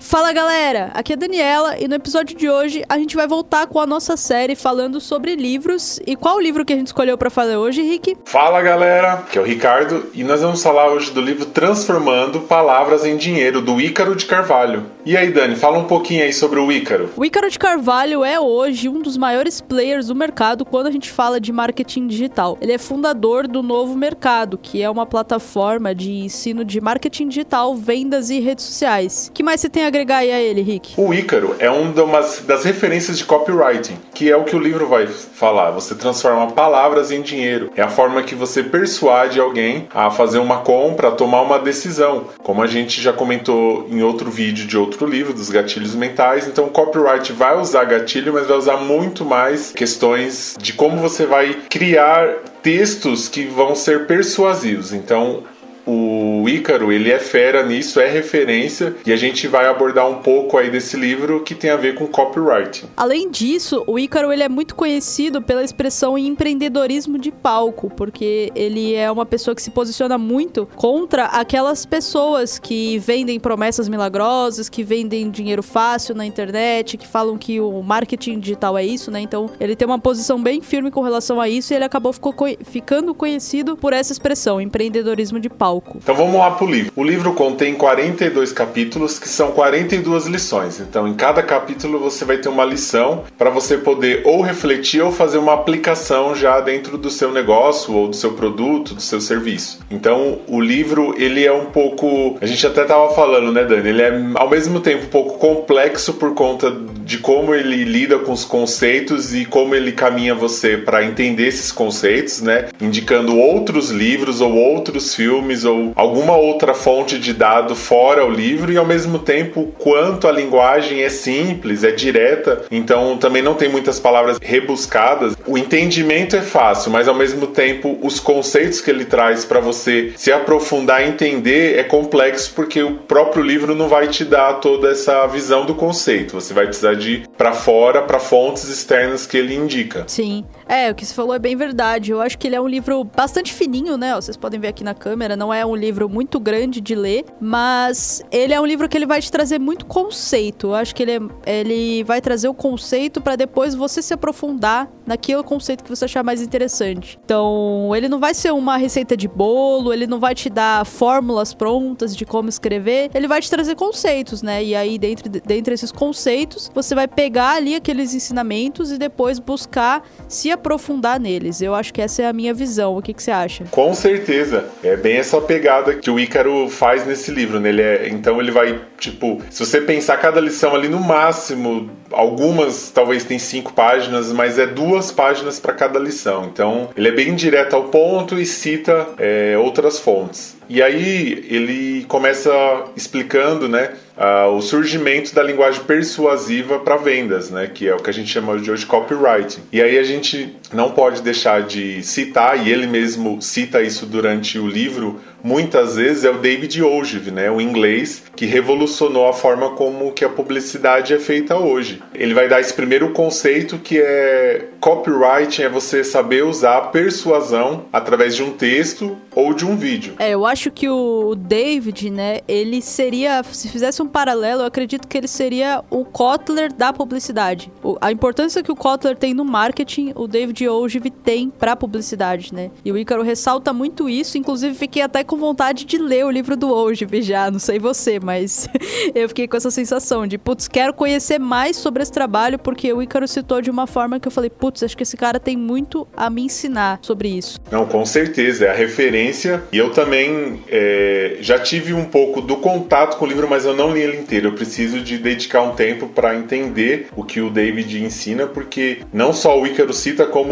Fala galera, aqui é a Daniela e no episódio de hoje a gente vai voltar com a nossa série falando sobre livros. E qual o livro que a gente escolheu para falar hoje, Rick? Fala galera, aqui é o Ricardo e nós vamos falar hoje do livro Transformando Palavras em Dinheiro, do Ícaro de Carvalho. E aí, Dani, fala um pouquinho aí sobre o Ícaro. O Ícaro de Carvalho é hoje um dos maiores players do mercado quando a gente fala de marketing digital. Ele é fundador do Novo Mercado, que é uma plataforma de ensino de marketing digital, vendas e redes sociais. O que mais você tem a agregar aí a ele, Rick? O Ícaro é uma das referências de copywriting, que é o que o livro vai falar. Você transforma palavras em dinheiro. É a forma que você persuade alguém a fazer uma compra, a tomar uma decisão. Como a gente já comentou em outro vídeo de outro livro, dos gatilhos mentais. Então, o copyright vai usar gatilho, mas vai usar muito mais questões de como você vai criar textos que vão ser persuasivos. Então, o Ícaro, ele é fera nisso, é referência, e a gente vai abordar um pouco aí desse livro que tem a ver com copyright. Além disso, o Ícaro ele é muito conhecido pela expressão empreendedorismo de palco, porque ele é uma pessoa que se posiciona muito contra aquelas pessoas que vendem promessas milagrosas, que vendem dinheiro fácil na internet, que falam que o marketing digital é isso, né? Então, ele tem uma posição bem firme com relação a isso e ele acabou ficou, ficando conhecido por essa expressão, empreendedorismo de palco palco. Então vamos lá pro livro. O livro contém 42 capítulos, que são 42 lições. Então em cada capítulo você vai ter uma lição para você poder ou refletir ou fazer uma aplicação já dentro do seu negócio ou do seu produto, do seu serviço. Então o livro ele é um pouco, a gente até tava falando, né, Dani? Ele é ao mesmo tempo um pouco complexo por conta de como ele lida com os conceitos e como ele caminha você para entender esses conceitos, né? Indicando outros livros ou outros filmes ou alguma outra fonte de dado fora o livro e ao mesmo tempo quanto a linguagem é simples, é direta, então também não tem muitas palavras rebuscadas. O entendimento é fácil, mas ao mesmo tempo os conceitos que ele traz para você se aprofundar e entender é complexo porque o próprio livro não vai te dar toda essa visão do conceito. Você vai precisar de ir para fora, para fontes externas que ele indica. Sim. É, o que você falou é bem verdade. Eu acho que ele é um livro bastante fininho, né? Vocês podem ver aqui na câmera, não é um livro muito grande de ler, mas ele é um livro que ele vai te trazer muito conceito. Eu acho que ele, é, ele vai trazer o conceito para depois você se aprofundar naquele conceito que você achar mais interessante. Então, ele não vai ser uma receita de bolo, ele não vai te dar fórmulas prontas de como escrever, ele vai te trazer conceitos, né? E aí, dentro, dentro desses conceitos, você vai pegar ali aqueles ensinamentos e depois buscar se aprofundar neles. Eu acho que essa é a minha visão. O que, que você acha? Com certeza. É bem essa pegada que o Ícaro faz nesse livro, né? Ele é, então ele vai, tipo, se você pensar cada lição ali no máximo, algumas talvez tem cinco páginas, mas é duas páginas para cada lição. Então ele é bem direto ao ponto e cita é, outras fontes. E aí ele começa explicando, né? uh, o surgimento da linguagem persuasiva para vendas, né, que é o que a gente chama de hoje copywriting. E aí a gente não pode deixar de citar, e ele mesmo cita isso durante o livro, muitas vezes é o David Ogilvy, né, o inglês, que revolucionou a forma como que a publicidade é feita hoje. Ele vai dar esse primeiro conceito que é copywriting é você saber usar a persuasão através de um texto ou de um vídeo. É, eu acho que o David, né, ele seria, se fizesse um paralelo, eu acredito que ele seria o Kotler da publicidade. A importância que o Kotler tem no marketing, o David Ogilvy tem para publicidade, né? E o Ícaro ressalta muito isso, inclusive fiquei até com vontade de ler o livro do Ogilvy já, não sei você, mas eu fiquei com essa sensação de, putz, quero conhecer mais sobre esse trabalho, porque o Ícaro citou de uma forma que eu falei, putz, acho que esse cara tem muito a me ensinar sobre isso. Não, com certeza, é a referência. E eu também é, já tive um pouco do contato com o livro, mas eu não li ele inteiro. Eu preciso de dedicar um tempo para entender o que o David ensina, porque não só o Ícaro cita, como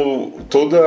toda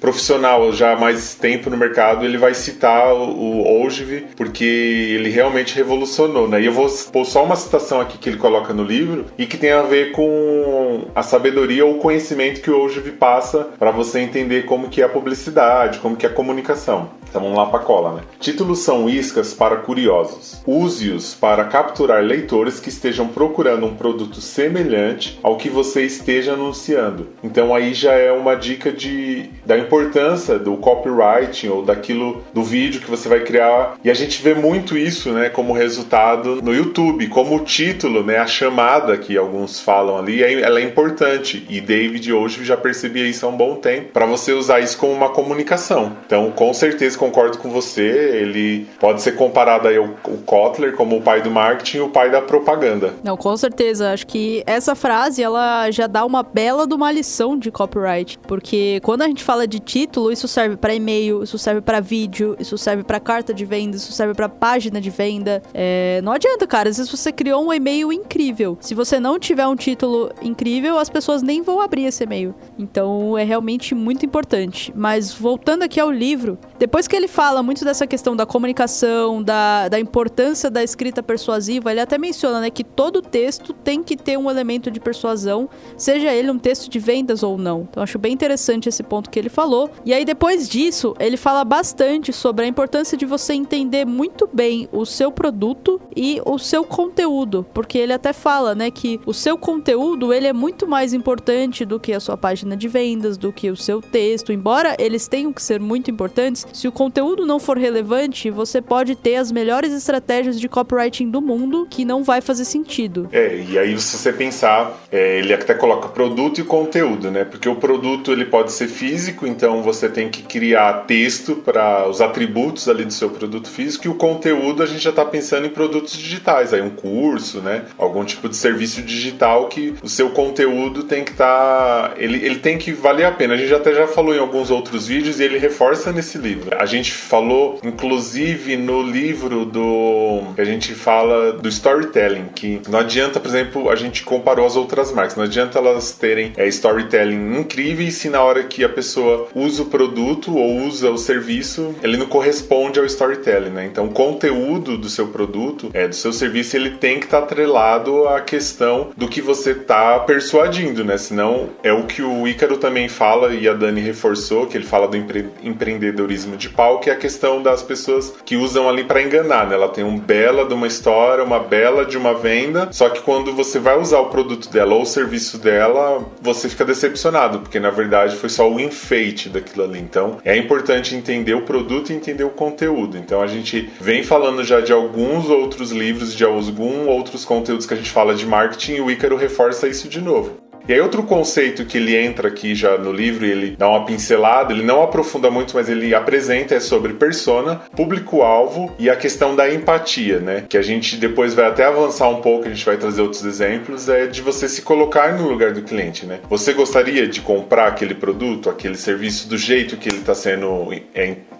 profissional já há mais tempo no mercado, ele vai citar o Ogilvy, porque ele realmente revolucionou, né? E eu vou pôr só uma citação aqui que ele coloca no livro e que tem a ver com a sabedoria ou conhecimento que o Ogilvy passa para você entender como que é a publicidade, como que é a comunicação. Então vamos lá para cola, né? Títulos são iscas para curiosos. Use-os para capturar leitores que estejam procurando um produto semelhante ao que você esteja anunciando. Então aí já é uma dica de da importância do copywriting ou daquilo do vídeo que você vai criar. E a gente vê muito isso, né, como resultado no YouTube, como o título, né, a chamada que alguns falam ali, é, ela é importante. E David hoje já percebia isso há um bom tempo para você usar isso como uma comunicação. Então, com certeza concordo com você. Ele pode ser comparado aí ao, ao Kotler como o pai do marketing e o pai da propaganda. Não, com certeza. Acho que essa frase ela já dá uma bela de uma lição de copyright, porque quando a gente fala de título, isso serve para e-mail, isso serve para vídeo, isso serve para carta de venda, isso serve para página de venda. É, não adianta, cara. Às vezes você criou um e-mail incrível. Se você não tiver um título incrível, as pessoas nem vão abrir esse e-mail. Então é realmente muito importante. Mas voltando aqui ao livro, depois que ele fala muito dessa questão da comunicação, da, da importância da escrita persuasiva, ele até menciona né, que todo texto tem que ter um elemento de persuasão, seja ele um texto de vendas ou não. Então acho bem interessante esse ponto que ele falou. E aí depois disso, ele fala bastante sobre a importância de você entender muito bem o seu produto e o seu conteúdo, porque ele até fala, né, que o seu conteúdo ele é muito mais importante do que a sua página de vendas, do que o seu texto. Embora eles tenham que ser muito importantes, se o conteúdo não for relevante, você pode ter as melhores estratégias de copywriting do mundo que não vai fazer sentido. É, e aí se você pensar, é, ele até coloca produto e conteúdo, né? Porque o produto ele pode ser físico, então você tem que criar texto para os atributos ali do seu produto físico e o conteúdo a gente já está pensando em produtos digitais, aí um curso, né? Algum tipo de serviço digital que o seu conteúdo tem que estar, tá, ele, ele tem que valer a pena. A gente até já falou em alguns outros vídeos e ele reforça nesse livro. A gente falou, inclusive, no livro do que a gente fala do storytelling, que não adianta, por exemplo, a gente comparou as outras marcas, não adianta elas terem é, storytelling incríveis se na hora que a pessoa usa o produto ou usa o serviço, ele não corresponde ao storytelling, né? Então, o conteúdo do seu produto, é, do seu serviço, ele tem que estar tá atrelado à questão do que você está persuadindo, né? Senão é o que o Ícaro também fala e a Dani reforçou, que ele fala do empre empreendedorismo de pau, que é a questão das pessoas que usam ali para enganar, né? Ela tem um bela de uma história, uma bela de uma venda, só que quando você vai usar o produto dela ou o serviço dela, você fica decepcionado, porque na verdade foi só o enfeite daquilo ali. Então, é importante entender o produto e entender o conteúdo. Então, a gente vem falando já de alguns outros livros, de alguns outros conteúdos que a gente fala de marketing e o Ícaro reforça isso de novo. E aí outro conceito que ele entra aqui já no livro e ele dá uma pincelada, ele não aprofunda muito, mas ele apresenta é sobre persona, público-alvo e a questão da empatia, né? Que a gente depois vai até avançar um pouco, a gente vai trazer outros exemplos, é de você se colocar no lugar do cliente, né? Você gostaria de comprar aquele produto, aquele serviço do jeito que ele está sendo,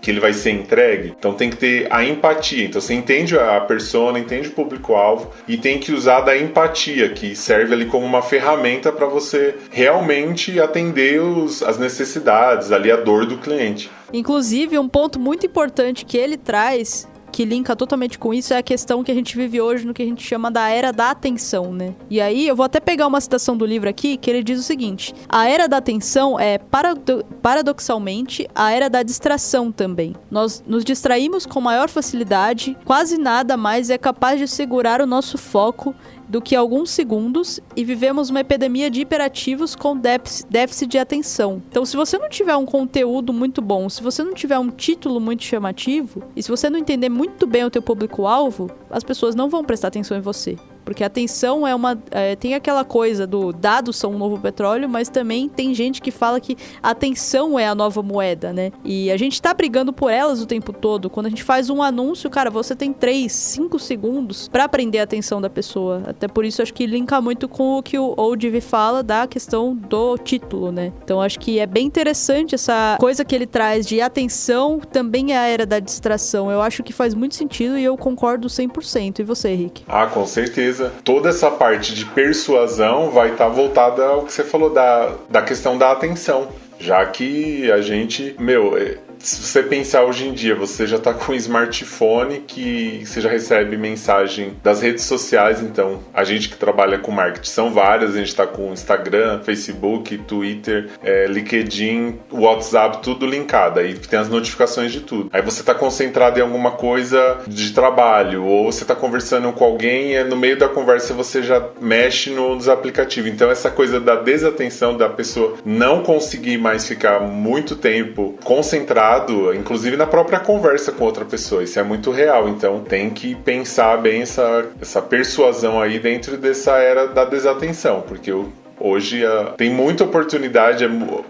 que ele vai ser entregue? Então tem que ter a empatia. Então você entende a persona, entende o público-alvo e tem que usar da empatia, que serve ali como uma ferramenta para você realmente atender os, as necessidades, ali a dor do cliente. Inclusive, um ponto muito importante que ele traz que linka totalmente com isso é a questão que a gente vive hoje no que a gente chama da era da atenção, né? E aí eu vou até pegar uma citação do livro aqui que ele diz o seguinte: a era da atenção é paradoxalmente a era da distração também. Nós nos distraímos com maior facilidade, quase nada mais é capaz de segurar o nosso foco do que alguns segundos e vivemos uma epidemia de hiperativos com déficit de atenção. Então, se você não tiver um conteúdo muito bom, se você não tiver um título muito chamativo e se você não entender muito bem o teu público-alvo, as pessoas não vão prestar atenção em você. Porque a atenção é uma. É, tem aquela coisa do dados são um novo petróleo, mas também tem gente que fala que a atenção é a nova moeda, né? E a gente tá brigando por elas o tempo todo. Quando a gente faz um anúncio, cara, você tem 3, 5 segundos para prender a atenção da pessoa. Até por isso acho que linka muito com o que o Oldv fala da questão do título, né? Então acho que é bem interessante essa coisa que ele traz de atenção também é a era da distração. Eu acho que faz muito sentido e eu concordo 100%. E você, Rick? Ah, com certeza toda essa parte de persuasão vai estar tá voltada ao que você falou da, da questão da atenção. Já que a gente, meu, é, se você pensar hoje em dia, você já está com um smartphone que você já recebe mensagem das redes sociais, então a gente que trabalha com marketing são várias, a gente está com Instagram, Facebook, Twitter, é, LinkedIn, WhatsApp, tudo linkado, aí tem as notificações de tudo. Aí você está concentrado em alguma coisa de trabalho, ou você está conversando com alguém e no meio da conversa você já mexe nos aplicativos. Então essa coisa da desatenção da pessoa não conseguir mais ficar muito tempo inclusive na própria conversa com outra pessoa. Isso é muito real. Então tem que pensar bem essa, essa persuasão aí dentro dessa era da desatenção, porque o Hoje uh, tem muita oportunidade, é,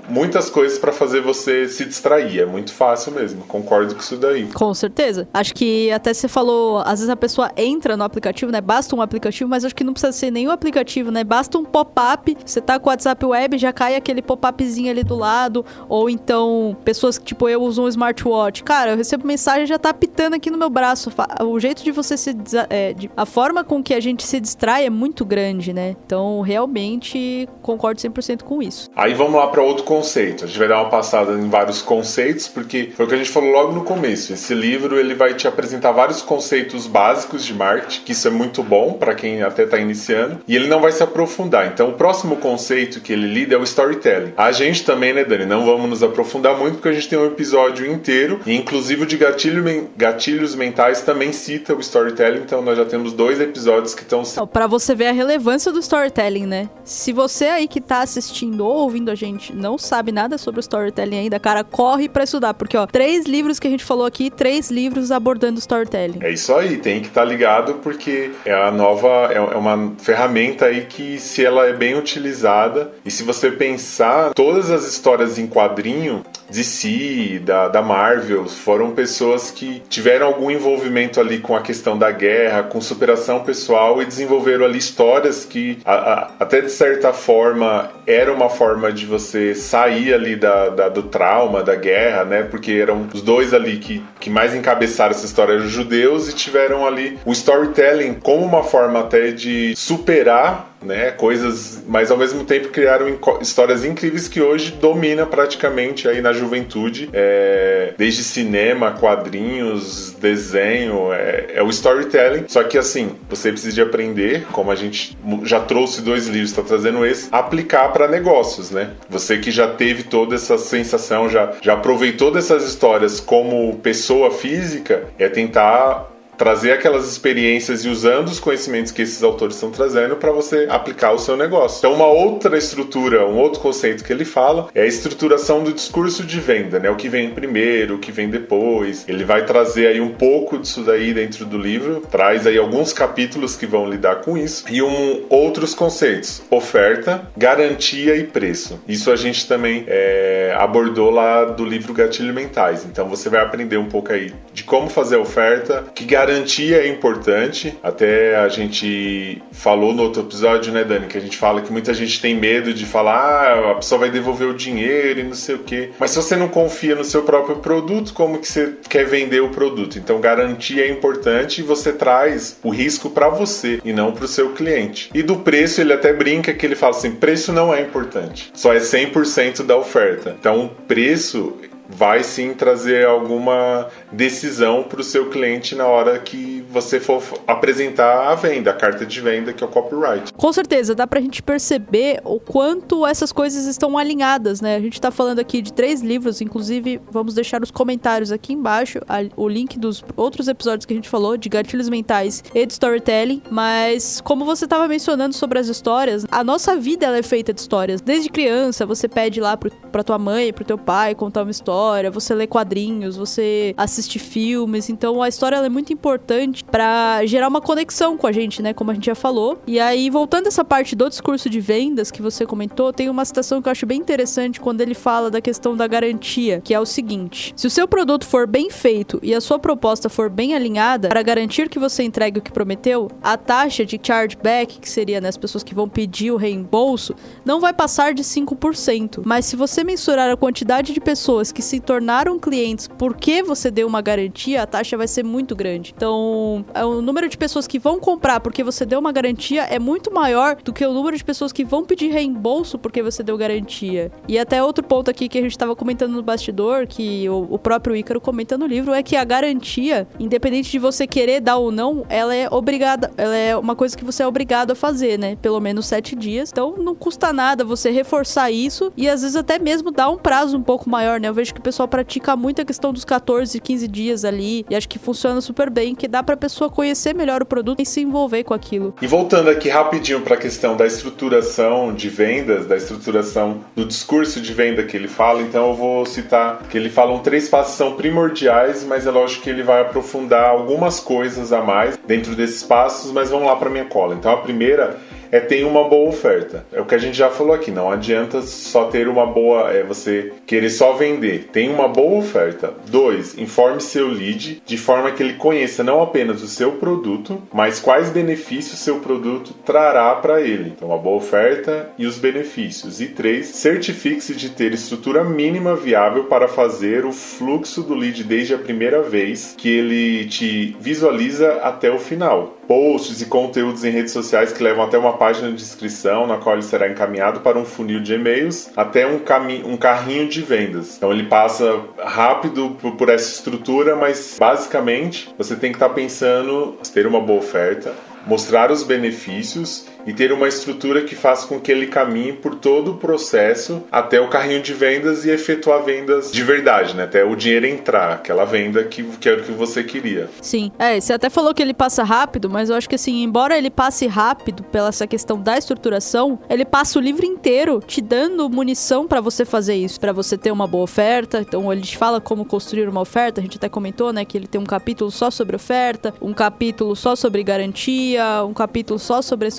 muitas coisas para fazer você se distrair. É muito fácil mesmo. Concordo com isso daí. Com certeza. Acho que até você falou, às vezes a pessoa entra no aplicativo, né? Basta um aplicativo, mas acho que não precisa ser nenhum aplicativo, né? Basta um pop-up. Você tá com o WhatsApp web, já cai aquele pop-upzinho ali do lado. Ou então, pessoas que, tipo, eu uso um smartwatch. Cara, eu recebo mensagem já tá pitando aqui no meu braço. O jeito de você se. É, de, a forma com que a gente se distrai é muito grande, né? Então, realmente concordo 100% com isso. Aí vamos lá para outro conceito. A gente vai dar uma passada em vários conceitos, porque foi o que a gente falou logo no começo. Esse livro ele vai te apresentar vários conceitos básicos de marketing, que isso é muito bom para quem até está iniciando, e ele não vai se aprofundar. Então, o próximo conceito que ele lida é o storytelling. A gente também, né, Dani, não vamos nos aprofundar muito, porque a gente tem um episódio inteiro, e inclusive de gatilho, gatilhos mentais também cita o storytelling, então nós já temos dois episódios que estão... Para você ver a relevância do storytelling, né? Se você você aí que tá assistindo ou ouvindo a gente não sabe nada sobre o storytelling ainda, cara, corre para estudar, porque ó, três livros que a gente falou aqui, três livros abordando storytelling. É isso aí, tem que estar tá ligado porque é a nova, é, é uma ferramenta aí que se ela é bem utilizada e se você pensar todas as histórias em quadrinho si, da, da Marvel, foram pessoas que tiveram algum envolvimento ali com a questão da guerra, com superação pessoal e desenvolveram ali histórias que a, a, até de certa forma era uma forma de você sair ali da, da, do trauma, da guerra, né? Porque eram os dois ali que, que mais encabeçaram essa história, os judeus, e tiveram ali o storytelling como uma forma até de superar né, coisas, mas ao mesmo tempo criaram histórias incríveis que hoje domina praticamente aí na juventude, é, desde cinema, quadrinhos, desenho, é, é, o storytelling. Só que assim, você precisa de aprender, como a gente já trouxe dois livros, está trazendo esse, aplicar para negócios, né? Você que já teve toda essa sensação, já, já aproveitou dessas histórias como pessoa física, é tentar trazer aquelas experiências e usando os conhecimentos que esses autores estão trazendo para você aplicar o seu negócio. Então, uma outra estrutura, um outro conceito que ele fala é a estruturação do discurso de venda, né? O que vem primeiro, o que vem depois. Ele vai trazer aí um pouco disso daí dentro do livro, traz aí alguns capítulos que vão lidar com isso e um outros conceitos: oferta, garantia e preço. Isso a gente também é, abordou lá do livro Gatilho Mentais. Então, você vai aprender um pouco aí de como fazer a oferta, que garante garantia é importante. Até a gente falou no outro episódio, né, Dani, que a gente fala que muita gente tem medo de falar, ah, a pessoa vai devolver o dinheiro e não sei o quê. Mas se você não confia no seu próprio produto, como que você quer vender o produto? Então, garantia é importante e você traz o risco para você e não para o seu cliente. E do preço, ele até brinca que ele fala assim: preço não é importante, só é 100% da oferta. Então, preço vai sim trazer alguma decisão para o seu cliente na hora que você for apresentar a venda, a carta de venda, que é o copyright. Com certeza, dá para a gente perceber o quanto essas coisas estão alinhadas, né? A gente está falando aqui de três livros, inclusive vamos deixar os comentários aqui embaixo, o link dos outros episódios que a gente falou, de gatilhos mentais e de storytelling, mas como você estava mencionando sobre as histórias, a nossa vida ela é feita de histórias. Desde criança, você pede lá para tua mãe, para teu pai contar uma história, você lê quadrinhos, você assiste filmes. Então a história é muito importante para gerar uma conexão com a gente, né? Como a gente já falou. E aí, voltando essa parte do discurso de vendas que você comentou, tem uma citação que eu acho bem interessante quando ele fala da questão da garantia, que é o seguinte: se o seu produto for bem feito e a sua proposta for bem alinhada para garantir que você entregue o que prometeu, a taxa de chargeback, que seria né, as pessoas que vão pedir o reembolso, não vai passar de 5%. Mas se você mensurar a quantidade de pessoas que se tornaram clientes porque você deu uma garantia, a taxa vai ser muito grande. Então, é o número de pessoas que vão comprar porque você deu uma garantia é muito maior do que o número de pessoas que vão pedir reembolso porque você deu garantia. E até outro ponto aqui que a gente estava comentando no bastidor, que o, próprio Ícaro comenta no livro, é que a garantia, independente de você querer dar ou não, ela é obrigada, ela é uma coisa que você é obrigado a fazer, né? Pelo menos sete dias. Então, não custa nada você reforçar isso e às vezes até mesmo dar um prazo um pouco maior, né? Eu vejo que o pessoal pratica muito a questão dos 14, 15 dias ali e acho que funciona super bem, que dá pra pessoa conhecer melhor o produto e se envolver com aquilo. E voltando aqui rapidinho para a questão da estruturação de vendas, da estruturação do discurso de venda que ele fala, então eu vou citar que ele fala um três passos são primordiais, mas é lógico que ele vai aprofundar algumas coisas a mais dentro desses passos, mas vamos lá para minha cola. Então a primeira é ter uma boa oferta. É o que a gente já falou aqui, não adianta só ter uma boa, é você querer só vender. Tem uma boa oferta. Dois, informe seu lead de forma que ele conheça não apenas o seu produto, mas quais benefícios seu produto trará para ele. Então, uma boa oferta e os benefícios. E três, certifique-se de ter estrutura mínima viável para fazer o fluxo do lead desde a primeira vez que ele te visualiza até o final posts e conteúdos em redes sociais que levam até uma página de inscrição, na qual ele será encaminhado para um funil de e-mails, até um, um carrinho de vendas. Então ele passa rápido por essa estrutura, mas basicamente você tem que estar pensando ter uma boa oferta, mostrar os benefícios e ter uma estrutura que faça com que ele caminhe por todo o processo até o carrinho de vendas e efetuar vendas de verdade, né? Até o dinheiro entrar, aquela venda que, que era o que você queria. Sim. É, você até falou que ele passa rápido, mas eu acho que assim, embora ele passe rápido pela essa questão da estruturação, ele passa o livro inteiro te dando munição para você fazer isso, para você ter uma boa oferta. Então ele te fala como construir uma oferta, a gente até comentou, né, que ele tem um capítulo só sobre oferta, um capítulo só sobre garantia, um capítulo só sobre a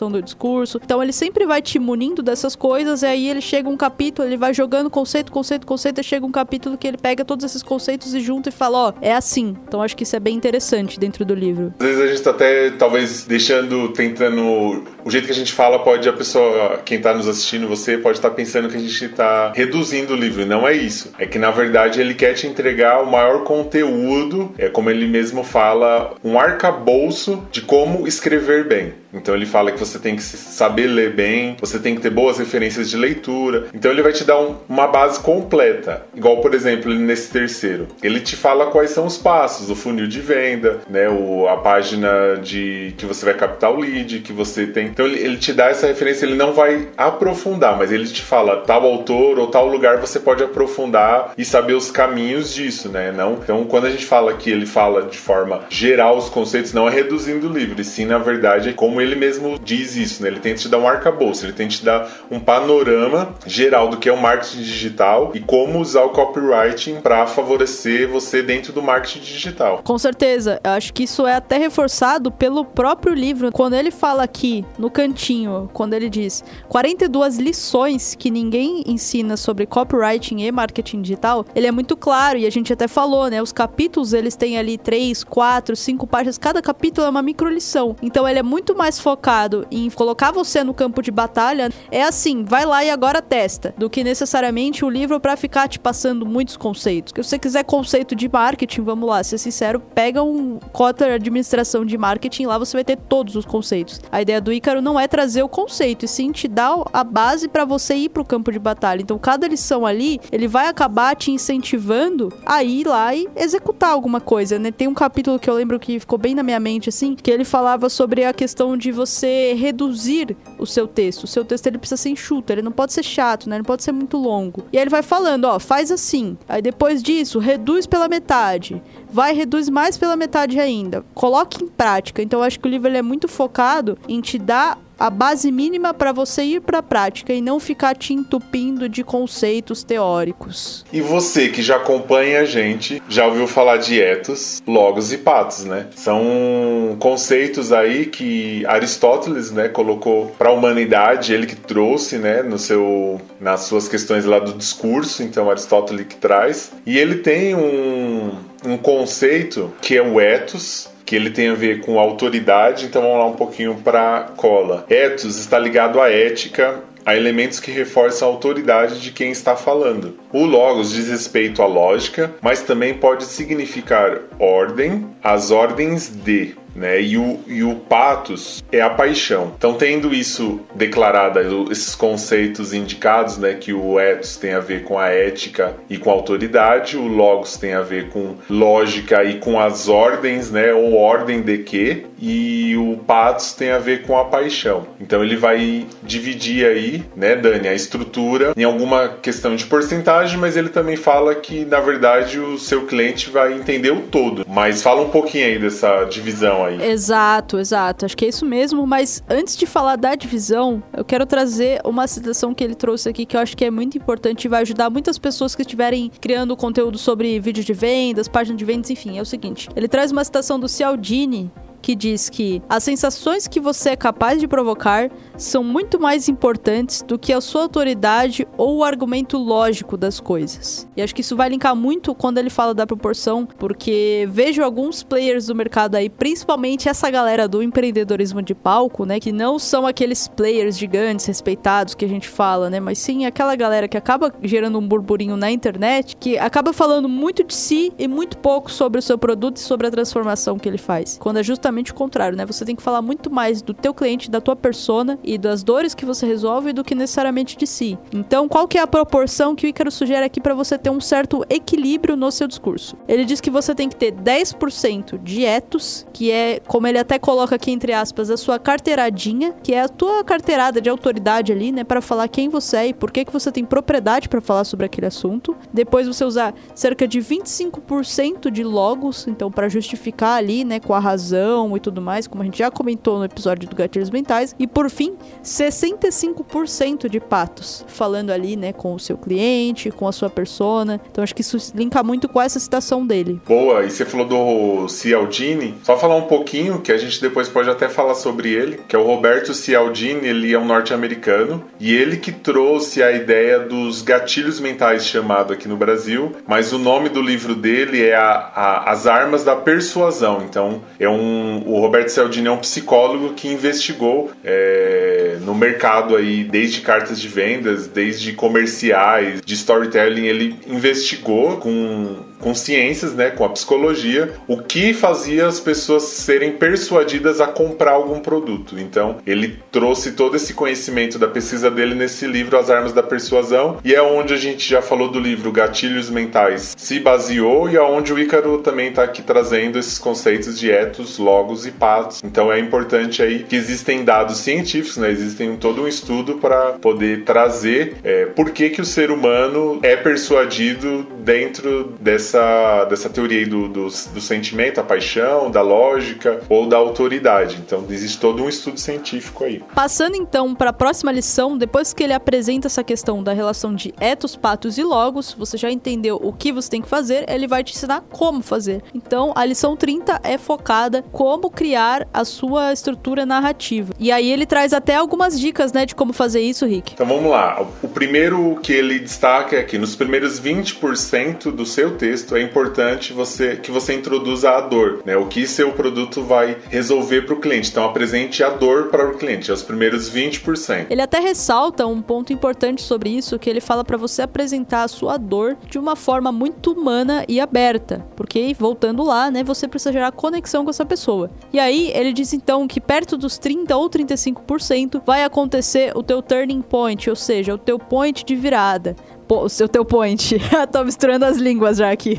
estruturação do discurso. Então ele sempre vai te munindo dessas coisas, e aí ele chega um capítulo, ele vai jogando conceito, conceito, conceito, e chega um capítulo que ele pega todos esses conceitos e junta e fala, ó, oh, é assim. Então acho que isso é bem interessante dentro do livro. Às vezes a gente tá até, talvez, deixando, tentando. O jeito que a gente fala, pode a pessoa, quem tá nos assistindo, você pode estar tá pensando que a gente tá reduzindo o livro. Não é isso. É que na verdade ele quer te entregar o maior conteúdo, é como ele mesmo fala, um arcabouço de como escrever bem. Então ele fala que você tem que saber ler bem, você tem que ter boas referências de leitura. Então ele vai te dar um, uma base completa. Igual, por exemplo, nesse terceiro. Ele te fala quais são os passos, o funil de venda, né? O, a página de que você vai captar o lead, que você tem. Então ele, ele te dá essa referência, ele não vai aprofundar, mas ele te fala tal autor ou tal lugar você pode aprofundar e saber os caminhos disso, né? Não, então quando a gente fala que ele fala de forma geral os conceitos, não é reduzindo o livro, e sim, na verdade, como ele mesmo diz isso, né? Ele tenta te dar um arcabouço, ele tenta te dar um panorama geral do que é o marketing digital e como usar o copywriting para favorecer você dentro do marketing digital. Com certeza, eu acho que isso é até reforçado pelo próprio livro. Quando ele fala aqui no cantinho, quando ele diz 42 lições que ninguém ensina sobre copywriting e marketing digital, ele é muito claro e a gente até falou, né? Os capítulos eles têm ali três, quatro, cinco páginas, cada capítulo é uma micro lição. Então ele é muito mais focado em colocar você no campo de batalha, é assim, vai lá e agora testa, do que necessariamente o livro para ficar te passando muitos conceitos. Se você quiser conceito de marketing, vamos lá, ser sincero, pega um cota administração de marketing, lá você vai ter todos os conceitos. A ideia do Ícaro não é trazer o conceito, e sim te dar a base para você ir pro campo de batalha. Então, cada lição ali, ele vai acabar te incentivando a ir lá e executar alguma coisa, né? Tem um capítulo que eu lembro que ficou bem na minha mente, assim, que ele falava sobre a questão de você reduzir o seu texto. O seu texto ele precisa ser enxuto, ele não pode ser chato, né? Ele não pode ser muito longo. E aí ele vai falando, ó, faz assim. Aí depois disso, reduz pela metade. Vai, reduz mais pela metade ainda. Coloque em prática. Então eu acho que o livro ele é muito focado em te dar a base mínima para você ir para a prática e não ficar te entupindo de conceitos teóricos. E você que já acompanha a gente, já ouviu falar de etos, logos e patos, né? São conceitos aí que Aristóteles, né, colocou para a humanidade, ele que trouxe, né, no seu nas suas questões lá do discurso, então Aristóteles que traz. E ele tem um um conceito que é o ethos, que ele tem a ver com autoridade, então vamos lá um pouquinho para cola. Ethos está ligado à ética a elementos que reforçam a autoridade de quem está falando. O logos diz respeito à lógica, mas também pode significar ordem, as ordens de né? E o, e o patos é a paixão. Então, tendo isso declarado, esses conceitos indicados, né? Que o ethos tem a ver com a ética e com a autoridade, o logos tem a ver com lógica e com as ordens, né? Ou ordem de quê? E o patos tem a ver com a paixão. Então, ele vai dividir aí, né, Dani, a estrutura em alguma questão de porcentagem, mas ele também fala que, na verdade, o seu cliente vai entender o todo. Mas fala um pouquinho aí dessa divisão aí. Exato, exato. Acho que é isso mesmo. Mas antes de falar da divisão, eu quero trazer uma citação que ele trouxe aqui que eu acho que é muito importante e vai ajudar muitas pessoas que estiverem criando conteúdo sobre vídeo de vendas, página de vendas, enfim. É o seguinte: ele traz uma citação do Cialdini que diz que as sensações que você é capaz de provocar são muito mais importantes do que a sua autoridade ou o argumento lógico das coisas. E acho que isso vai linkar muito quando ele fala da proporção, porque vejo alguns players do mercado aí, principalmente essa galera do empreendedorismo de palco, né, que não são aqueles players gigantes, respeitados que a gente fala, né, mas sim aquela galera que acaba gerando um burburinho na internet, que acaba falando muito de si e muito pouco sobre o seu produto e sobre a transformação que ele faz. Quando é justamente o contrário, né? Você tem que falar muito mais do teu cliente, da tua persona e das dores que você resolve do que necessariamente de si. Então, qual que é a proporção que o Ícaro sugere aqui para você ter um certo equilíbrio no seu discurso? Ele diz que você tem que ter 10% de etos, que é, como ele até coloca aqui entre aspas, a sua carteiradinha, que é a tua carteirada de autoridade ali, né, para falar quem você é e por que que você tem propriedade para falar sobre aquele assunto. Depois você usar cerca de 25% de logos, então para justificar ali, né, com a razão e tudo mais, como a gente já comentou no episódio do gatilhos mentais. E por fim, 65% de patos, falando ali, né, com o seu cliente, com a sua persona. Então acho que isso linka muito com essa citação dele. Boa, e você falou do Cialdini, só falar um pouquinho, que a gente depois pode até falar sobre ele, que é o Roberto Cialdini, ele é um norte-americano, e ele que trouxe a ideia dos gatilhos mentais chamado aqui no Brasil, mas o nome do livro dele é a, a, As Armas da Persuasão. Então, é um, o Roberto Cialdini é um psicólogo que investigou é, no mercado aí, desde cartas de vendas, desde comerciais, de storytelling, ele investigou com com ciências, né, com a psicologia, o que fazia as pessoas serem persuadidas a comprar algum produto. Então, ele trouxe todo esse conhecimento da pesquisa dele nesse livro As Armas da Persuasão, e é onde a gente já falou do livro Gatilhos Mentais se baseou e aonde é o Ícaro também está aqui trazendo esses conceitos de etos, logos e patos. Então, é importante aí que existem dados científicos, né, existem todo um estudo para poder trazer é, por que que o ser humano é persuadido dentro dessa dessa, dessa teoria aí do, do, do sentimento, a paixão, da lógica ou da autoridade. Então, existe todo um estudo científico aí. Passando então para a próxima lição, depois que ele apresenta essa questão da relação de etos, patos e logos, você já entendeu o que você tem que fazer, ele vai te ensinar como fazer. Então, a lição 30 é focada como criar a sua estrutura narrativa. E aí ele traz até algumas dicas, né, de como fazer isso, Rick. Então vamos lá. O primeiro que ele destaca é que nos primeiros 20% do seu texto texto, é importante você que você introduza a dor, né? O que seu produto vai resolver para o cliente. Então apresente a dor para o cliente, os primeiros 20%. Ele até ressalta um ponto importante sobre isso, que ele fala para você apresentar a sua dor de uma forma muito humana e aberta, porque voltando lá, né, você precisa gerar conexão com essa pessoa. E aí ele diz então que perto dos 30 ou 35% vai acontecer o teu turning point, ou seja, o teu point de virada o seu teu point. Tô misturando as línguas já aqui.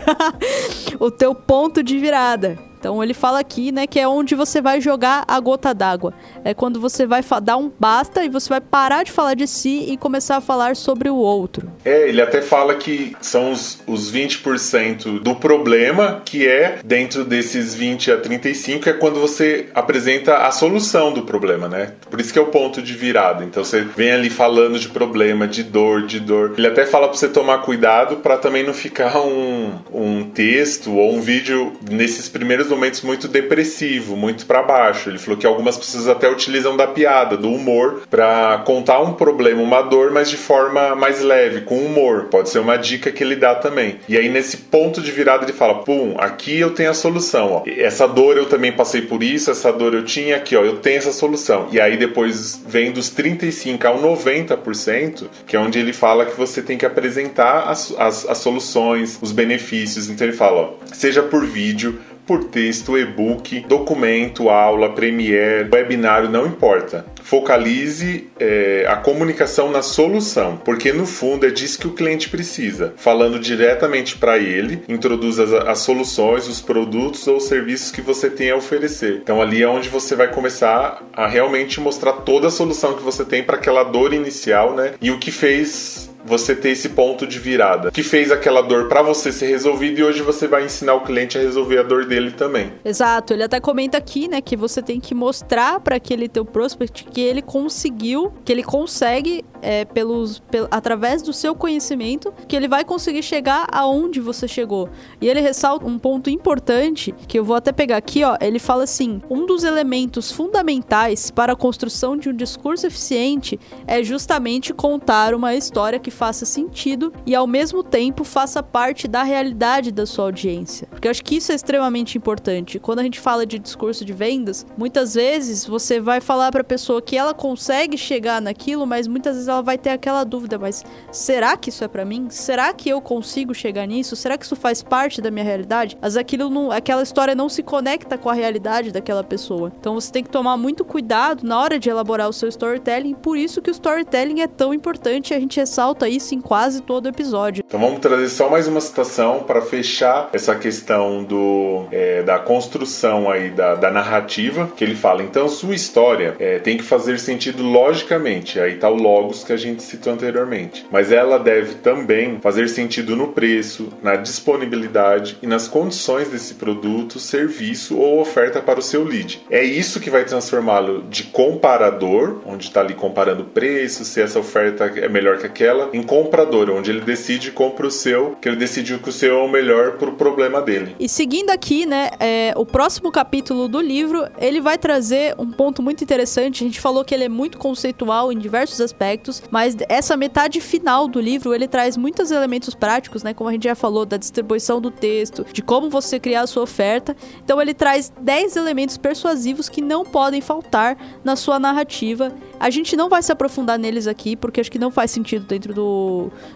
o teu ponto de virada. Então ele fala aqui, né, que é onde você vai jogar a gota d'água. É quando você vai dar um basta e você vai parar de falar de si e começar a falar sobre o outro. É, ele até fala que são os, os 20% do problema, que é dentro desses 20 a 35 é quando você apresenta a solução do problema, né? Por isso que é o ponto de virada. Então você vem ali falando de problema, de dor, de dor. Ele até fala para você tomar cuidado para também não ficar um, um texto ou um vídeo nesses primeiros momentos muito depressivo, muito para baixo. Ele falou que algumas pessoas até utilizam da piada, do humor, para contar um problema, uma dor, mas de forma mais leve, com humor. Pode ser uma dica que ele dá também. E aí nesse ponto de virada ele fala: "Pum, aqui eu tenho a solução, ó. Essa dor eu também passei por isso, essa dor eu tinha aqui, ó, eu tenho essa solução". E aí depois vem dos 35 ao 90%, que é onde ele fala que você tem que apresentar as, as, as soluções, os benefícios. Então ele fala, ó, seja por vídeo, por texto, e-book, documento, aula, Premiere, webinário, não importa. Focalize é, a comunicação na solução, porque no fundo é disso que o cliente precisa. Falando diretamente para ele, introduza as, as, soluções, os produtos ou serviços que você tem a oferecer. Então ali é onde você vai começar a realmente mostrar toda a solução que você tem para aquela dor inicial, né? E o que fez você ter esse ponto de virada que fez aquela dor para você ser resolvida e hoje você vai ensinar o cliente a resolver a dor dele também. Exato, ele até comenta aqui, né, que você tem que mostrar para aquele teu prospect que ele conseguiu, que ele consegue é, pelos, pel, através do seu conhecimento, que ele vai conseguir chegar aonde você chegou. E ele ressalta um ponto importante que eu vou até pegar aqui, ó. Ele fala assim: um dos elementos fundamentais para a construção de um discurso eficiente é justamente contar uma história que faça sentido e ao mesmo tempo faça parte da realidade da sua audiência. Porque eu acho que isso é extremamente importante. Quando a gente fala de discurso de vendas, muitas vezes você vai falar para a pessoa que ela consegue chegar naquilo, mas muitas vezes ela vai ter aquela dúvida, mas será que isso é para mim? Será que eu consigo chegar nisso? Será que isso faz parte da minha realidade? Mas aquilo não, aquela história não se conecta com a realidade daquela pessoa. Então você tem que tomar muito cuidado na hora de elaborar o seu storytelling, por isso que o storytelling é tão importante, a gente ressalta isso em quase todo episódio. Então vamos trazer só mais uma citação para fechar essa questão do, é, da construção aí da, da, narrativa, que ele fala, então sua história é, tem que fazer sentido logicamente, aí tá o logos que a gente citou anteriormente, mas ela deve também fazer sentido no preço, na disponibilidade e nas condições desse produto, serviço ou oferta para o seu lead. É isso que vai transformá-lo de comparador, onde está ali comparando preço, se essa oferta é melhor que aquela, em comprador, onde ele decide compra o seu, que ele decidiu que o seu é o melhor pro problema dele. E seguindo aqui, né, é, o próximo capítulo do livro, ele vai trazer um ponto muito interessante. A gente falou que ele é muito conceitual em diversos aspectos, mas essa metade final do livro, ele traz muitos elementos práticos, né, como a gente já falou, da distribuição do texto, de como você criar a sua oferta. Então ele traz 10 elementos persuasivos que não podem faltar na sua narrativa. A gente não vai se aprofundar neles aqui, porque acho que não faz sentido dentro do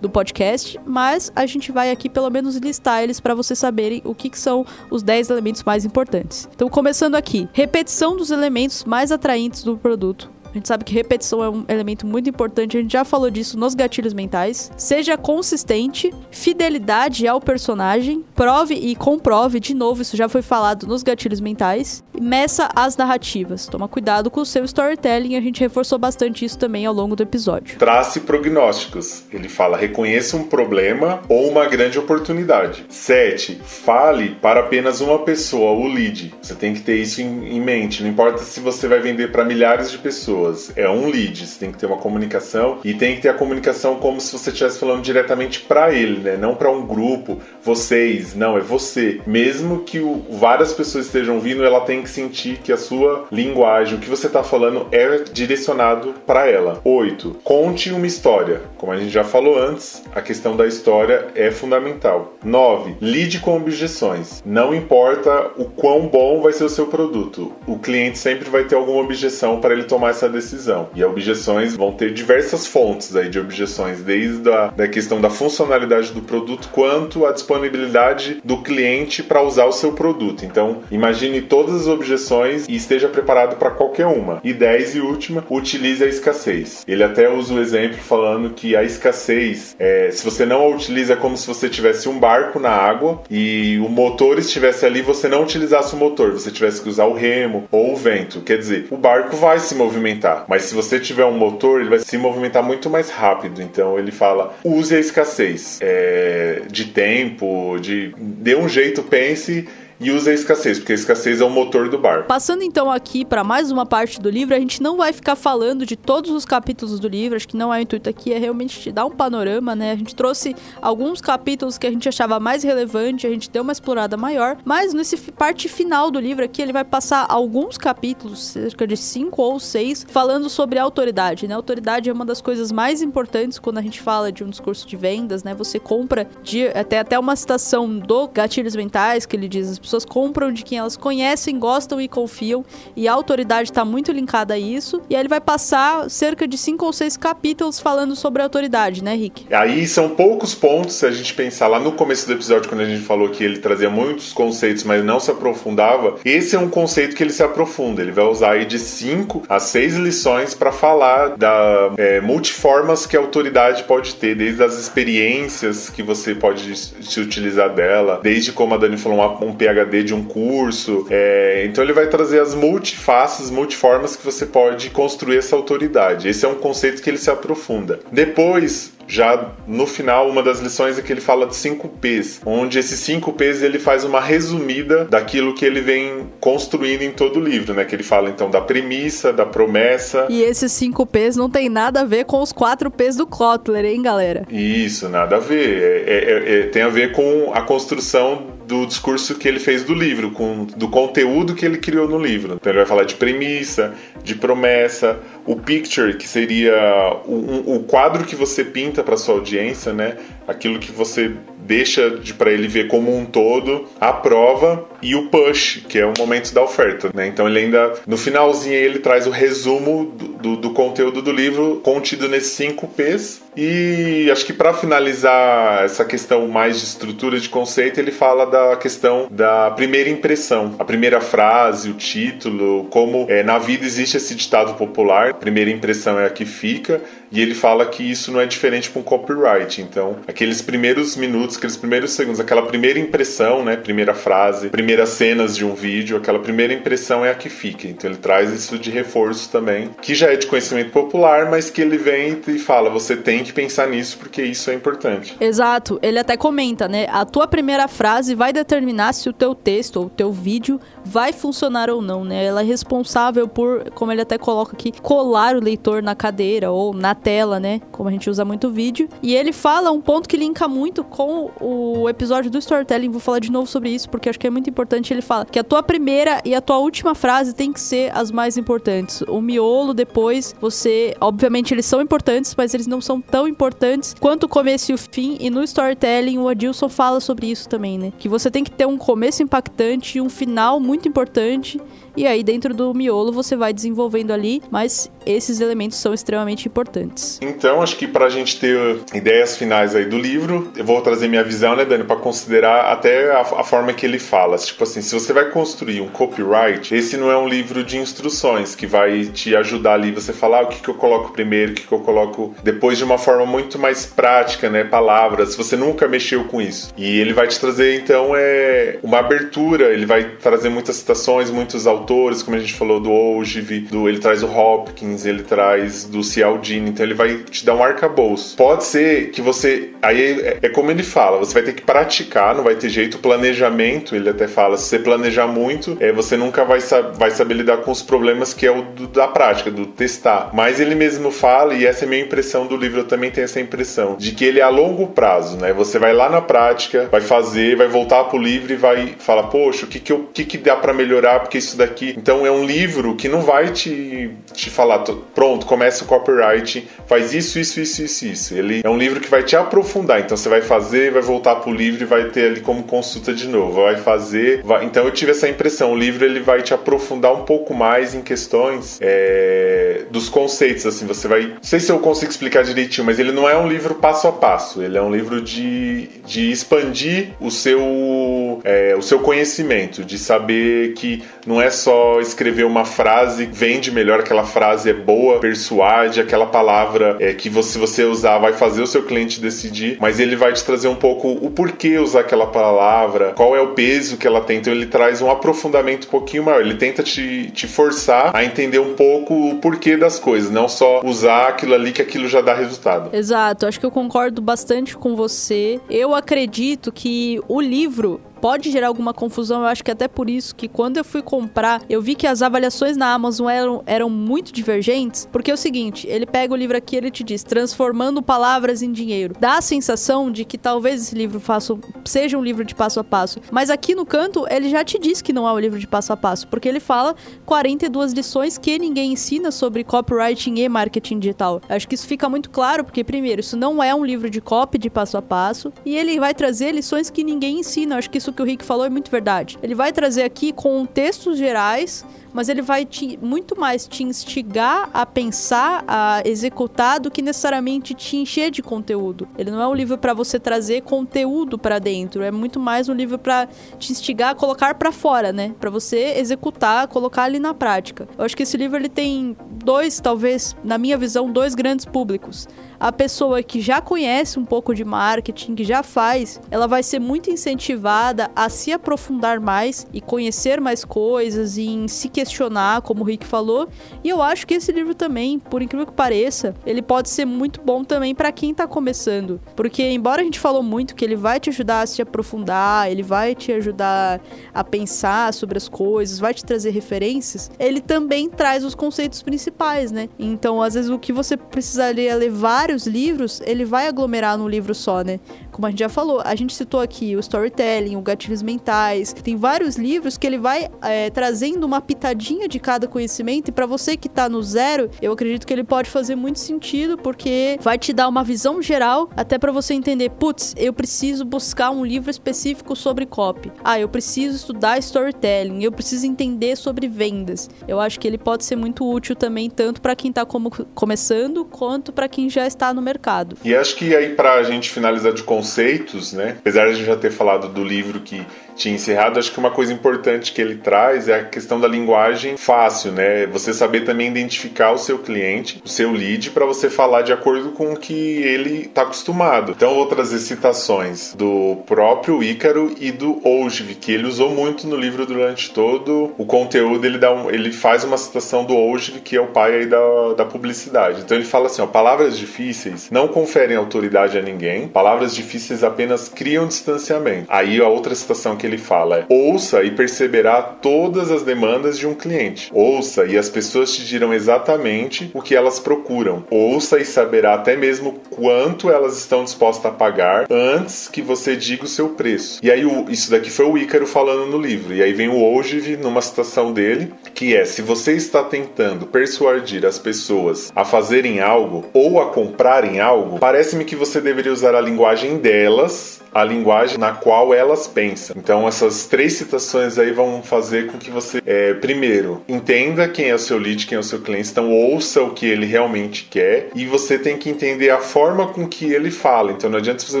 do, podcast, mas a gente vai aqui pelo menos listar eles para vocês saberem o que, que são os 10 elementos mais importantes. Então, começando aqui: repetição dos elementos mais atraentes do produto. A gente sabe que repetição é um elemento muito importante, a gente já falou disso nos gatilhos mentais. Seja consistente, fidelidade ao personagem, prove e comprove, de novo, isso já foi falado nos gatilhos mentais. Meça as narrativas. Toma cuidado com o seu storytelling, a gente reforçou bastante isso também ao longo do episódio. Trace prognósticos. Ele fala: reconheça um problema ou uma grande oportunidade. 7. Fale para apenas uma pessoa, o lead. Você tem que ter isso em mente. Não importa se você vai vender para milhares de pessoas pessoas. É um lead, você tem que ter uma comunicação e tem que ter a comunicação como se você estivesse falando diretamente para ele, né? Não para um grupo, vocês, não, é você. Mesmo que o, várias pessoas estejam vindo, ela tem que sentir que a sua linguagem, o que você está falando é direcionado para ela. 8. Conte uma história. Como a gente já falou antes, a questão da história é fundamental. 9. Lide com objeções. Não importa o quão bom vai ser o seu produto, o cliente sempre vai ter alguma objeção para ele tomar essa decisão. E objeções vão ter diversas fontes aí de objeções, desde a da questão da funcionalidade do produto quanto a disponibilidade do cliente para usar o seu produto. Então, imagine todas as objeções e esteja preparado para qualquer uma. E 10 e última, utilize a escassez. Ele até usa o exemplo falando que a escassez, é, se você não a utiliza, é como se você tivesse um barco na água e o motor estivesse ali, você não utilizasse o motor, você tivesse que usar o remo ou o vento. Quer dizer, o barco vai se movimentar movimentar. Mas se você tiver um motor, ele vai se movimentar muito mais rápido. Então ele fala: use a escassez é, de tempo, de dê um jeito, pense e usa a escassez, porque a escassez é o motor do bar. Passando então aqui para mais uma parte do livro, a gente não vai ficar falando de todos os capítulos do livro, acho que não é o intuito aqui, é realmente te dar um panorama, né? A gente trouxe alguns capítulos que a gente achava mais relevante, a gente deu uma explorada maior, mas nesse parte final do livro aqui, ele vai passar alguns capítulos, cerca de cinco ou seis, falando sobre autoridade, né? Autoridade é uma das coisas mais importantes quando a gente fala de um discurso de vendas, né? Você compra de até até uma citação do Gatilhos Mentais que ele diz: pessoas compram de quem elas conhecem, gostam e confiam, e a autoridade está muito linkada a isso. E aí ele vai passar cerca de cinco ou seis capítulos falando sobre a autoridade, né, Rick? Aí são poucos pontos se a gente pensar lá no começo do episódio quando a gente falou que ele trazia muitos conceitos, mas não se aprofundava. Esse é um conceito que ele se aprofunda. Ele vai usar aí de cinco a seis lições para falar da é, multiformas que a autoridade pode ter, desde as experiências que você pode se utilizar dela, desde como a Dani falou, um, um PhD de um curso. É, então ele vai trazer as multifaces, multiformas que você pode construir essa autoridade. Esse é um conceito que ele se aprofunda. Depois, já no final, uma das lições é que ele fala de 5 P's, onde esses 5 P's ele faz uma resumida daquilo que ele vem construindo em todo o livro, né? Que ele fala então da premissa, da promessa. E esses 5 P's não tem nada a ver com os 4 P's do Kotler, hein, galera? Isso, nada a ver. É, é, é, tem a ver com a construção do discurso que ele fez do livro, com, do conteúdo que ele criou no livro. Então ele vai falar de premissa, de promessa, o picture, que seria o, o quadro que você pinta para sua audiência, né? Aquilo que você deixa de para ele ver como um todo, a prova e o push, que é o momento da oferta, né? Então ele ainda no finalzinho ele traz o resumo do, do, do conteúdo do livro contido nesses 5 P's. E acho que para finalizar essa questão mais de estrutura de conceito, ele fala da questão da primeira impressão, a primeira frase, o título, como é, na vida existe esse ditado popular, primeira impressão é a que fica, e ele fala que isso não é diferente com copyright. Então, aqueles primeiros minutos, aqueles primeiros segundos, aquela primeira impressão, né, primeira frase, primeiras cenas de um vídeo, aquela primeira impressão é a que fica. Então, ele traz isso de reforço também, que já é de conhecimento popular, mas que ele vem e fala, você tem que pensar nisso porque isso é importante. Exato. Ele até comenta, né, a tua primeira frase vai determinar se o teu texto ou o teu vídeo vai funcionar ou não, né? Ela é responsável por, como ele até coloca aqui, colar o leitor na cadeira ou na tela, né? Como a gente usa muito vídeo. E ele fala um ponto que linka muito com o episódio do storytelling. Vou falar de novo sobre isso porque acho que é muito importante. Ele fala que a tua primeira e a tua última frase tem que ser as mais importantes. O miolo depois, você, obviamente, eles são importantes, mas eles não são tão importantes quanto o começo e o fim. E no storytelling, o Adilson fala sobre isso também, né? Que você tem que ter um começo impactante e um final muito importante e aí, dentro do miolo, você vai desenvolvendo ali, mas esses elementos são extremamente importantes. Então, acho que para a gente ter ideias finais aí do livro, eu vou trazer minha visão, né, Dani, para considerar até a, a, forma que ele fala. Tipo assim, se você vai construir um copyright, esse não é um livro de instruções que vai te ajudar ali. Você falar ah, o que, que eu coloco primeiro, o que, que eu coloco depois de uma forma muito mais prática, né? Palavras. Você nunca mexeu com isso. E ele vai te trazer, então, é uma abertura, ele vai trazer muitas citações, muitos autores autores, como a gente falou do Ogive, do, ele traz o Hopkins, ele traz do Cialdini, então ele vai te dar um arcabouço. Pode ser que você. Aí é, é, como ele fala, você vai ter que praticar, não vai ter jeito. Planejamento, ele até fala, se você planejar muito, é, você nunca vai, vai saber lidar com os problemas que é o do, da prática, do testar. Mas ele mesmo fala, e essa é a minha impressão do livro, eu também tenho essa impressão, de que ele é a longo prazo, né? Você vai lá na prática, vai fazer, vai voltar pro livro e vai falar, poxa, o que que, eu, que, que dá para melhorar, porque isso daqui Então é um livro que não vai te, te falar, pronto, começa o copyright, faz isso, isso, isso, isso, isso. Ele é um livro que vai te aprofundar. Então você vai fazer, vai voltar pro livro e vai ter ali como consulta de novo. Vai fazer. Vai... Então eu tive essa impressão. O livro ele vai te aprofundar um pouco mais em questões é... dos conceitos. Assim, você vai. Não sei se eu consigo explicar direitinho, mas ele não é um livro passo a passo. Ele é um livro de, de expandir o seu, é, o seu conhecimento, de saber que não é só escrever uma frase, vende melhor, aquela frase é boa, persuade, aquela palavra é, que você, você usar vai fazer o seu cliente decidir, mas ele vai te trazer um pouco o porquê usar aquela palavra, qual é o peso que ela tem. Então ele traz um aprofundamento um pouquinho maior. Ele tenta te, te forçar a entender um pouco o porquê das coisas, não só usar aquilo ali que aquilo já dá resultado. Exato, acho que eu concordo bastante com você. Eu acredito que o livro pode gerar alguma confusão. Eu acho que até por isso que quando eu fui comprar, eu vi que as avaliações na Amazon eram, eram muito divergentes, porque é o seguinte, ele pega o livro aqui, ele te diz, transformando palavras em dinheiro. Dá a sensação de que talvez esse livro faça, seja um livro de passo a passo, mas aqui no canto ele já te diz que não é um livro de passo a passo, porque ele fala 42 lições que ninguém ensina sobre copywriting e marketing digital. Acho que isso fica muito claro, porque primeiro, isso não é um livro de copy de passo a passo, e ele vai trazer lições que ninguém ensina. Acho que isso que o Rick falou é muito verdade. Ele vai trazer aqui contextos gerais mas ele vai te, muito mais te instigar a pensar, a executar, do que necessariamente te encher de conteúdo. Ele não é um livro para você trazer conteúdo para dentro, é muito mais um livro para te instigar a colocar para fora, né? Para você executar, colocar ali na prática. Eu acho que esse livro ele tem dois, talvez, na minha visão, dois grandes públicos a pessoa que já conhece um pouco de marketing, que já faz, ela vai ser muito incentivada a se aprofundar mais e conhecer mais coisas e em se questionar, como o Rick falou. E eu acho que esse livro também, por incrível que pareça, ele pode ser muito bom também para quem tá começando, porque embora a gente falou muito que ele vai te ajudar a se aprofundar, ele vai te ajudar a pensar sobre as coisas, vai te trazer referências, ele também traz os conceitos principais, né? Então, às vezes o que você precisaria levar vários livros, ele vai aglomerar num livro só, né? Como a gente já falou, a gente citou aqui o storytelling, o gatilhos mentais. Tem vários livros que ele vai é, trazendo uma pitadinha de cada conhecimento. E para você que tá no zero, eu acredito que ele pode fazer muito sentido, porque vai te dar uma visão geral, até para você entender, putz, eu preciso buscar um livro específico sobre copy. Ah, eu preciso estudar storytelling, eu preciso entender sobre vendas. Eu acho que ele pode ser muito útil também, tanto para quem tá como, começando, quanto para quem já está está no mercado. E acho que aí para a gente finalizar de conceitos, né? Apesar de a gente já ter falado do livro que tinha encerrado, acho que uma coisa importante que ele traz é a questão da linguagem fácil, né? Você saber também identificar o seu cliente, o seu lead, para você falar de acordo com o que ele está acostumado. Então vou trazer citações do próprio Ícaro e do Ogive, que ele usou muito no livro durante todo o conteúdo. Ele, dá um, ele faz uma citação do Ogive, que é o pai aí da, da publicidade. Então ele fala assim: ó, palavras difíceis não conferem autoridade a ninguém, palavras difíceis apenas criam distanciamento. Aí a outra citação que ele fala é: ouça e perceberá todas as demandas de um cliente. Ouça e as pessoas te dirão exatamente o que elas procuram. Ouça e saberá até mesmo quanto elas estão dispostas a pagar antes que você diga o seu preço. E aí, isso daqui foi o Ícaro falando no livro. E aí vem o Ogive numa citação dele, que é: se você está tentando persuadir as pessoas a fazerem algo ou a comprarem algo, parece-me que você deveria usar a linguagem delas a linguagem na qual elas pensam. Então, essas três citações aí vão fazer com que você, é, primeiro, entenda quem é o seu lead, quem é o seu cliente, então ouça o que ele realmente quer e você tem que entender a forma com que ele fala. Então, não adianta você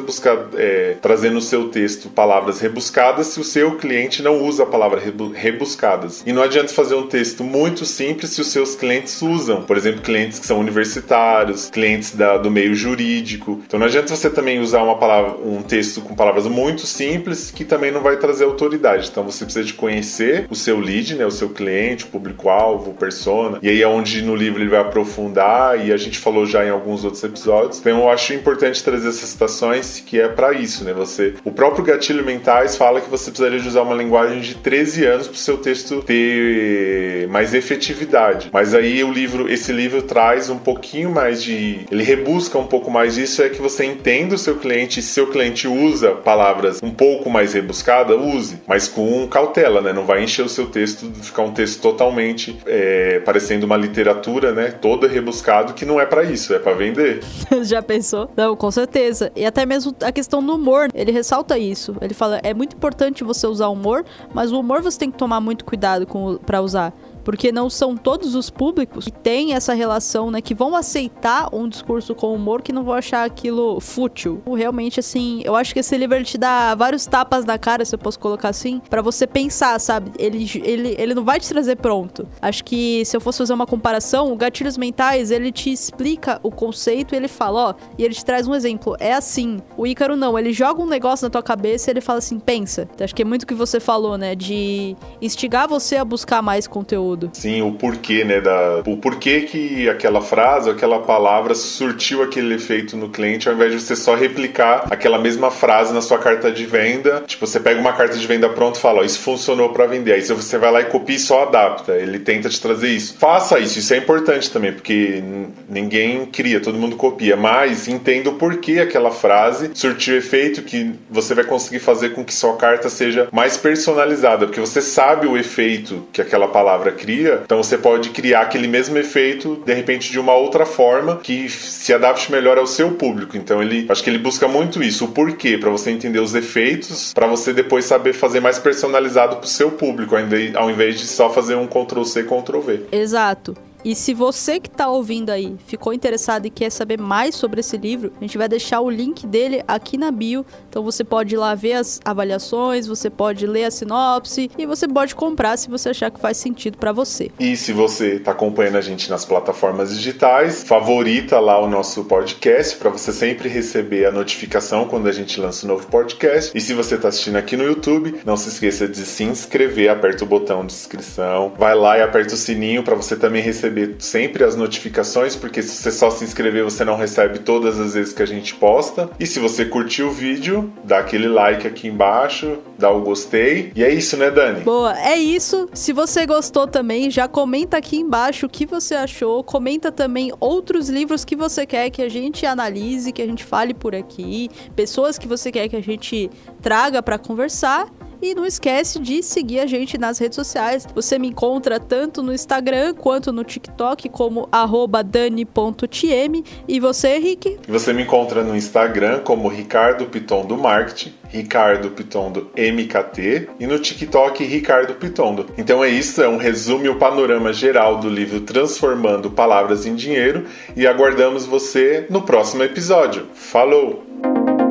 buscar é, trazer no seu texto palavras rebuscadas se o seu cliente não usa a palavra rebuscadas. E não adianta fazer um texto muito simples se os seus clientes usam. Por exemplo, clientes que são universitários, clientes da, do meio jurídico. Então, não adianta você também usar uma palavra, um texto com palavras muito simples que também não vai trazer autoridade. Então você precisa de conhecer o seu lead, né, o seu cliente, o público-alvo, persona. E aí é onde no livro ele vai aprofundar e a gente falou já em alguns outros episódios. Então eu acho importante trazer essas citações que é para isso, né? Você, o próprio gatilho mentais fala que você precisaria de usar uma linguagem de 13 anos para o seu texto ter mais efetividade. Mas aí o livro, esse livro traz um pouquinho mais de, ele rebusca um pouco mais disso é que você entenda o seu cliente, se seu cliente usa usa palavras um pouco mais rebuscadas, use, mas com cautela, né? Não vai encher o seu texto, ficar um texto totalmente é, parecendo uma literatura, né? Toda rebuscado, que não é para isso, é para vender. Já pensou? Não, com certeza. E até mesmo a questão do humor, ele ressalta isso. Ele fala, é muito importante você usar humor, mas o humor você tem que tomar muito cuidado para usar porque não são todos os públicos que têm essa relação, né, que vão aceitar um discurso com humor que não vão achar aquilo fútil. Realmente, assim, eu acho que esse livro te dá vários tapas na cara, se eu posso colocar assim, para você pensar, sabe? Ele, ele, ele não vai te trazer pronto. Acho que se eu fosse fazer uma comparação, o Gatilhos Mentais, ele te explica o conceito e ele fala, ó, e ele te traz um exemplo. É assim. O Ícaro não, ele joga um negócio na tua cabeça e ele fala assim, pensa. Então, acho que é muito o que você falou, né, de instigar você a buscar mais conteúdo tudo. Sim, o porquê, né? Da, o porquê que aquela frase aquela palavra surtiu aquele efeito no cliente, ao invés de você só replicar aquela mesma frase na sua carta de venda. Tipo, você pega uma carta de venda pronta e fala, ó, isso funcionou para vender. Aí você vai lá e copia e só adapta. Ele tenta te trazer isso. Faça isso, isso é importante também, porque ninguém cria, todo mundo copia. Mas entenda o porquê aquela frase surtiu efeito que você vai conseguir fazer com que sua carta seja mais personalizada, porque você sabe o efeito que aquela palavra cria, então você pode criar aquele mesmo efeito de repente de uma outra forma que se adapte melhor ao seu público. Então ele, acho que ele busca muito isso, o porquê, para você entender os efeitos, para você depois saber fazer mais personalizado para o seu público, ao invés de só fazer um Ctrl C, Ctrl V. Exato. E se você que está ouvindo aí ficou interessado e quer saber mais sobre esse livro, a gente vai deixar o link dele aqui na bio. Então você pode ir lá ver as avaliações, você pode ler a sinopse e você pode comprar se você achar que faz sentido para você. E se você está acompanhando a gente nas plataformas digitais, favorita lá o nosso podcast para você sempre receber a notificação quando a gente lança um novo podcast. E se você está assistindo aqui no YouTube, não se esqueça de se inscrever, aperta o botão de inscrição, vai lá e aperta o sininho para você também receber receber sempre as notificações, porque se você só se inscrever, você não recebe todas as vezes que a gente posta. E se você curtiu o vídeo, dá aquele like aqui embaixo, dá o gostei. E é isso, né, Dani? Boa, é isso. Se você gostou também, já comenta aqui embaixo o que você achou. Comenta também outros livros que você quer que a gente analise, que a gente fale por aqui, pessoas que você quer que a gente traga para conversar. E não esquece de seguir a gente nas redes sociais. Você me encontra tanto no Instagram quanto no TikTok como dani.tm. E você, Rick? Você me encontra no Instagram como Ricardo Piton do Marketing, Ricardo Pitondo MKT e no TikTok Ricardo Pitondo. Então é isso, é um resumo e o panorama geral do livro Transformando Palavras em Dinheiro e aguardamos você no próximo episódio. Falou!